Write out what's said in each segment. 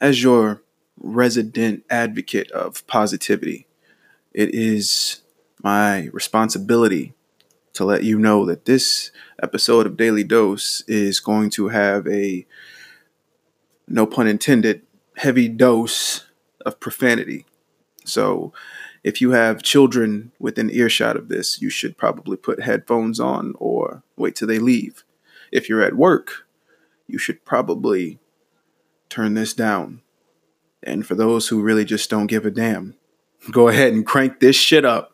as your resident advocate of positivity, it is my responsibility to let you know that this episode of Daily Dose is going to have a, no pun intended, heavy dose of profanity. So, if you have children within earshot of this, you should probably put headphones on or wait till they leave. If you're at work, you should probably turn this down. And for those who really just don't give a damn, go ahead and crank this shit up.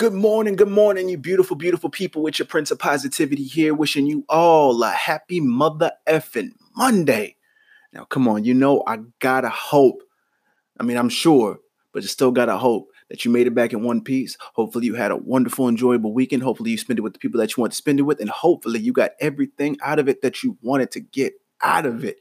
Good morning, good morning, you beautiful, beautiful people. With your Prince of Positivity here, wishing you all a happy mother effing Monday. Now, come on, you know I gotta hope. I mean, I'm sure, but you still gotta hope that you made it back in one piece. Hopefully, you had a wonderful, enjoyable weekend. Hopefully, you spent it with the people that you want to spend it with, and hopefully, you got everything out of it that you wanted to get out of it.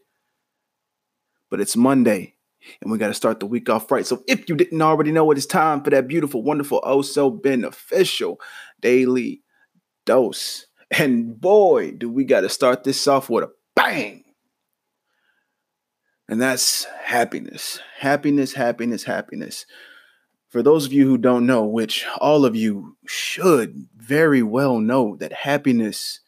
But it's Monday, and we got to start the week off right. So if you didn't already know, it is time for that beautiful, wonderful, oh so beneficial daily dose. And boy, do we got to start this off with a bang. And that's happiness. Happiness, happiness, happiness. For those of you who don't know, which all of you should very well know, that happiness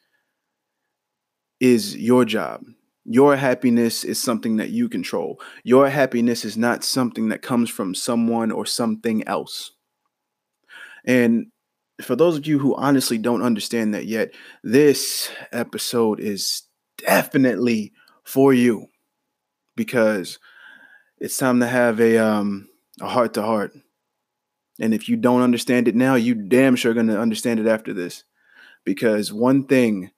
is your job. Your happiness is something that you control. Your happiness is not something that comes from someone or something else. And for those of you who honestly don't understand that yet, this episode is definitely for you because it's time to have a um a heart to heart. And if you don't understand it now, you damn sure going to understand it after this. Because one thing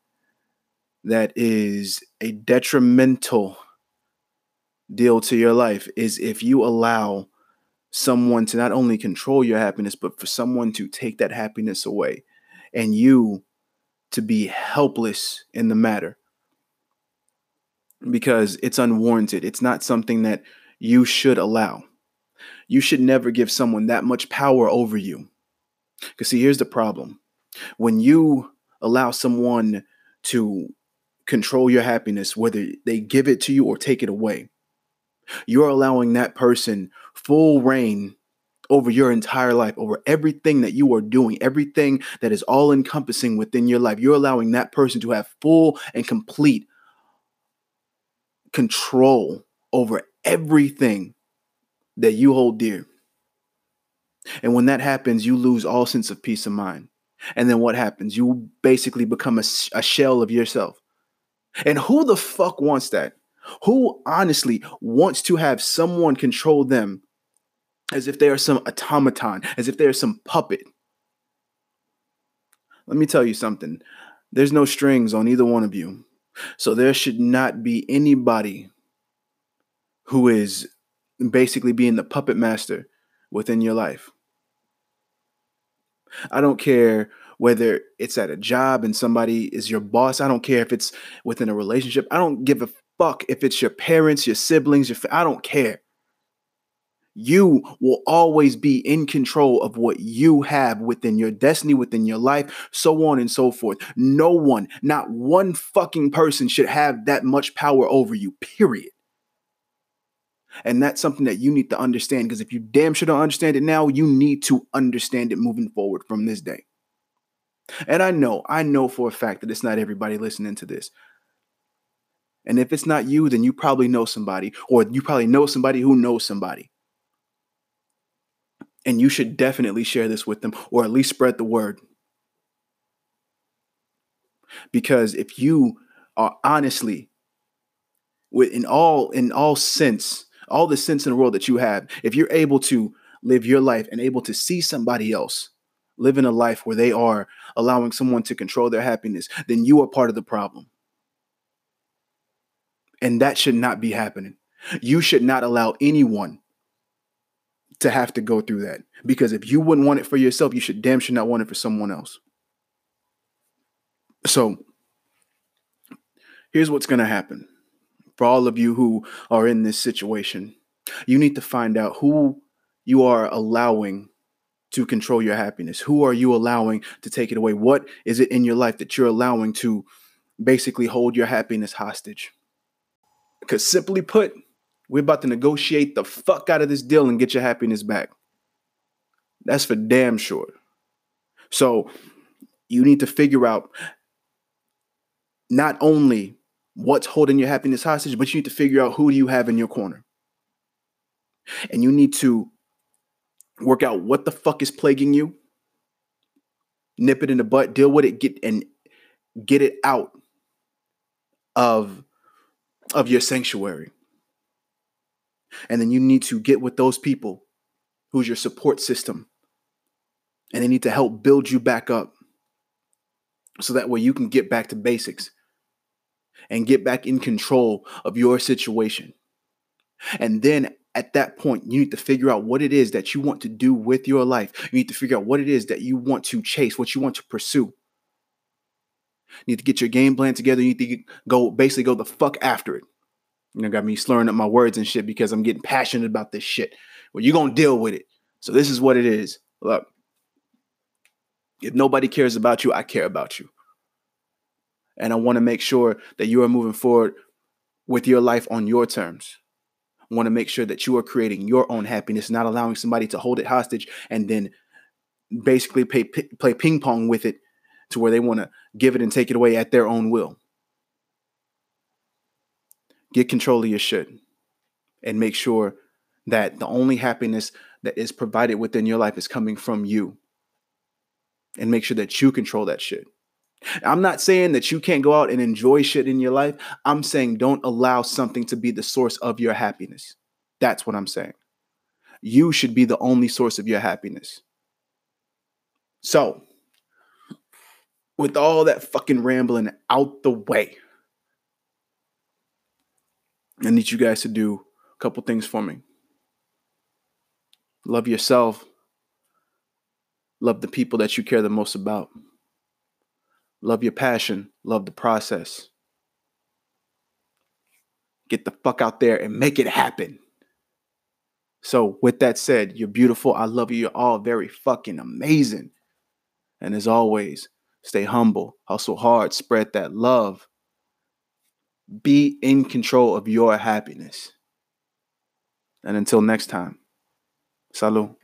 that is a detrimental deal to your life is if you allow someone to not only control your happiness, but for someone to take that happiness away and you to be helpless in the matter because it's unwarranted. It's not something that you should allow. You should never give someone that much power over you. Because, see, here's the problem when you allow someone to control your happiness, whether they give it to you or take it away, you're allowing that person full reign over your entire life, over everything that you are doing, everything that is all encompassing within your life. You're allowing that person to have full and complete control over everything that you hold dear. And when that happens, you lose all sense of peace of mind. And then what happens? You basically become a, a shell of yourself. And who the fuck wants that? Who honestly wants to have someone control them as if they are some automaton, as if they are some puppet? Let me tell you something. There's no strings on either one of you. So there should not be anybody who is basically being the puppet master within your life. I don't care whether it's at a job and somebody is your boss. I don't care if it's within a relationship. I don't give a fuck if it's your parents, your siblings, your I don't care. You will always be in control of what you have within your destiny, within your life, so on and so forth. No one, not one fucking person should have that much power over you, period. And that's something that you need to understand because if you damn sure don't understand it now, you need to understand it moving forward from this day. And I know, I know for a fact that it's not everybody listening to this. And if it's not you, then you probably know somebody, or you probably know somebody who knows somebody. And you should definitely share this with them, or at least spread the word. Because if you are honestly, with in all in all sense, all the sense in the world that you have, if you're able to live your life and able to see somebody else living a life where they are allowing someone to control their happiness, then you are part of the problem. And that should not be happening. You should not allow anyone to have to go through that. Because if you wouldn't want it for yourself, you should damn sure not want it for someone else. So here's what's going to happen for all of you who are in this situation. You need to find out who you are allowing to control your happiness. Who are you allowing to take it away? What is it in your life that you're allowing to basically hold your happiness hostage? Because simply put, we're about to negotiate the fuck out of this deal and get your happiness back. That's for damn sure. So you need to figure out not only what's holding your happiness hostage, but you need to figure out who do you have in your corner. And you need to work out what the fuck is plaguing you, nip it in the butt, deal with it, get and get it out of of your sanctuary. And then you need to get with those people who's your support system. And they need to help build you back up so that way you can get back to basics and get back in control of your situation. And then at that point, you need to figure out what it is that you want to do with your life. You need to figure out what it is that you want to chase, what you want to pursue. You need to get your game plan together. You need to go basically go the fuck after it. You know, got me slurring up my words and shit because I'm getting passionate about this shit. Well, you're gonna deal with it. So this is what it is. Look, if nobody cares about you, I care about you. And I want to make sure that you are moving forward with your life on your terms. Want to make sure that you are creating your own happiness, not allowing somebody to hold it hostage and then basically play, play ping pong with it to where they want to give it and take it away at their own will. Get control of your shit and make sure that the only happiness that is provided within your life is coming from you. And make sure that you control that shit. I'm not saying that you can't go out and enjoy shit in your life. I'm saying don't allow something to be the source of your happiness. That's what I'm saying. You should be the only source of your happiness. So, with all that fucking rambling out the way, I need you guys to do a couple things for me. Love yourself. Love the people that you care the most about. Love your passion. Love the process. Get the fuck out there and make it happen. So, with that said, you're beautiful. I love you. You're all very fucking amazing. And as always, stay humble, hustle hard, spread that love. Be in control of your happiness. And until next time, salud.